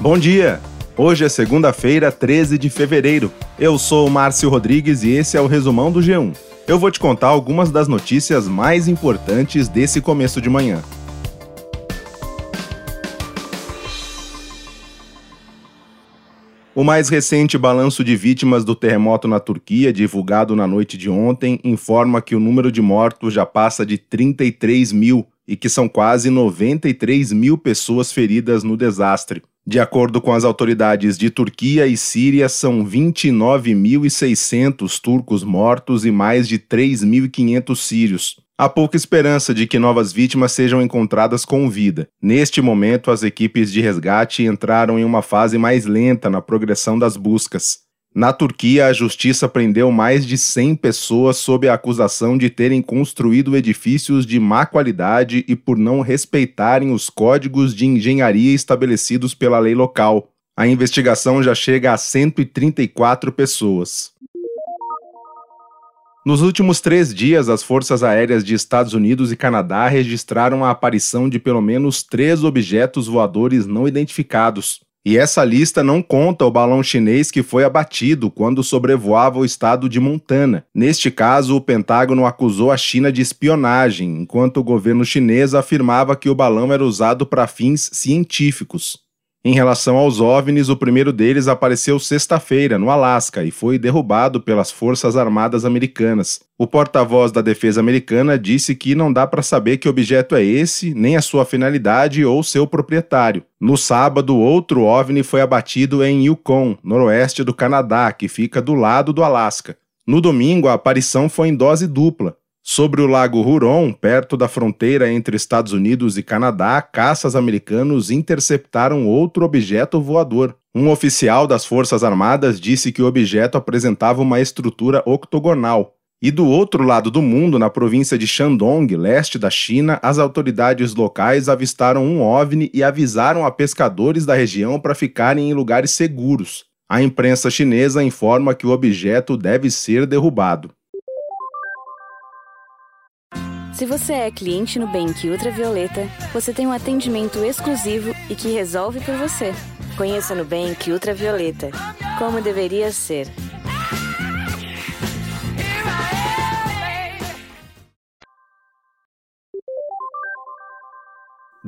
Bom dia! Hoje é segunda-feira, 13 de fevereiro. Eu sou o Márcio Rodrigues e esse é o resumão do G1. Eu vou te contar algumas das notícias mais importantes desse começo de manhã. O mais recente balanço de vítimas do terremoto na Turquia, divulgado na noite de ontem, informa que o número de mortos já passa de 33 mil e que são quase 93 mil pessoas feridas no desastre. De acordo com as autoridades de Turquia e Síria, são 29.600 turcos mortos e mais de 3.500 sírios. Há pouca esperança de que novas vítimas sejam encontradas com vida. Neste momento, as equipes de resgate entraram em uma fase mais lenta na progressão das buscas. Na Turquia, a justiça prendeu mais de 100 pessoas sob a acusação de terem construído edifícios de má qualidade e por não respeitarem os códigos de engenharia estabelecidos pela lei local. A investigação já chega a 134 pessoas. Nos últimos três dias, as forças aéreas de Estados Unidos e Canadá registraram a aparição de pelo menos três objetos voadores não identificados. E essa lista não conta o balão chinês que foi abatido quando sobrevoava o estado de Montana. Neste caso, o Pentágono acusou a China de espionagem, enquanto o governo chinês afirmava que o balão era usado para fins científicos. Em relação aos OVNIs, o primeiro deles apareceu sexta-feira, no Alasca, e foi derrubado pelas Forças Armadas Americanas. O porta-voz da defesa americana disse que não dá para saber que objeto é esse, nem a sua finalidade ou seu proprietário. No sábado, outro OVNI foi abatido em Yukon, noroeste do Canadá, que fica do lado do Alasca. No domingo, a aparição foi em dose dupla. Sobre o Lago Huron, perto da fronteira entre Estados Unidos e Canadá, caças americanos interceptaram outro objeto voador. Um oficial das Forças Armadas disse que o objeto apresentava uma estrutura octogonal. E do outro lado do mundo, na província de Shandong, leste da China, as autoridades locais avistaram um OVNI e avisaram a pescadores da região para ficarem em lugares seguros. A imprensa chinesa informa que o objeto deve ser derrubado. Se você é cliente Nubank Ultravioleta, você tem um atendimento exclusivo e que resolve por você. Conheça Nubank Ultravioleta. Como deveria ser.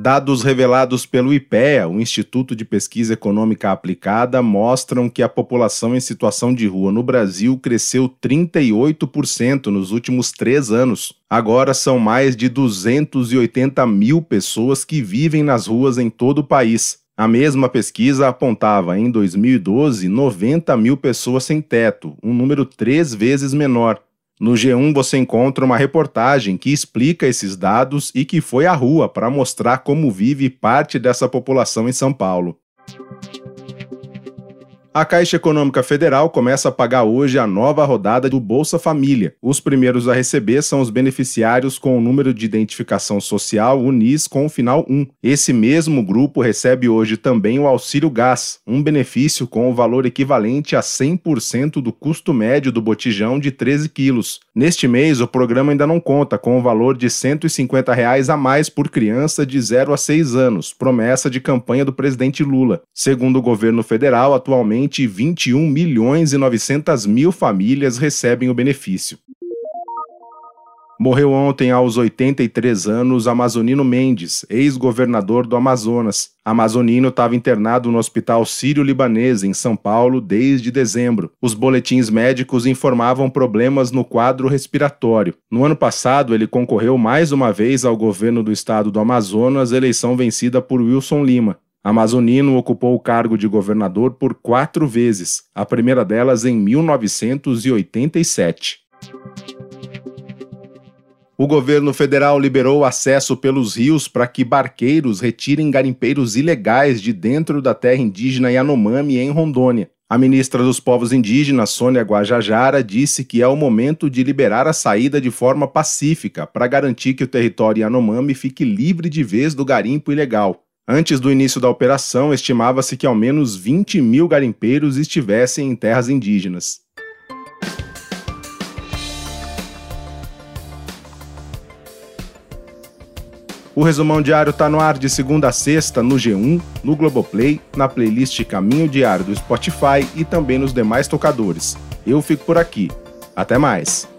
Dados revelados pelo IPEA, o Instituto de Pesquisa Econômica Aplicada, mostram que a população em situação de rua no Brasil cresceu 38% nos últimos três anos. Agora são mais de 280 mil pessoas que vivem nas ruas em todo o país. A mesma pesquisa apontava em 2012 90 mil pessoas sem teto, um número três vezes menor. No G1 você encontra uma reportagem que explica esses dados e que foi à rua para mostrar como vive parte dessa população em São Paulo. A Caixa Econômica Federal começa a pagar hoje a nova rodada do Bolsa Família. Os primeiros a receber são os beneficiários com o número de identificação social UNIS com o final 1. Esse mesmo grupo recebe hoje também o Auxílio Gás, um benefício com o valor equivalente a 100% do custo médio do botijão de 13 quilos. Neste mês, o programa ainda não conta com o valor de 150 reais a mais por criança de 0 a 6 anos, promessa de campanha do presidente Lula. Segundo o governo federal, atualmente atualmente 21 milhões e 900 mil famílias recebem o benefício. Morreu ontem, aos 83 anos, Amazonino Mendes, ex-governador do Amazonas. Amazonino estava internado no Hospital Sírio-Libanês, em São Paulo, desde dezembro. Os boletins médicos informavam problemas no quadro respiratório. No ano passado, ele concorreu mais uma vez ao governo do estado do Amazonas, eleição vencida por Wilson Lima. Amazonino ocupou o cargo de governador por quatro vezes, a primeira delas em 1987. O governo federal liberou acesso pelos rios para que barqueiros retirem garimpeiros ilegais de dentro da terra indígena Yanomami, em Rondônia. A ministra dos Povos Indígenas, Sônia Guajajara, disse que é o momento de liberar a saída de forma pacífica para garantir que o território Yanomami fique livre de vez do garimpo ilegal. Antes do início da operação, estimava-se que ao menos 20 mil garimpeiros estivessem em terras indígenas. O resumão diário está no ar de segunda a sexta no G1, no Globoplay, na playlist Caminho Diário do Spotify e também nos demais tocadores. Eu fico por aqui. Até mais!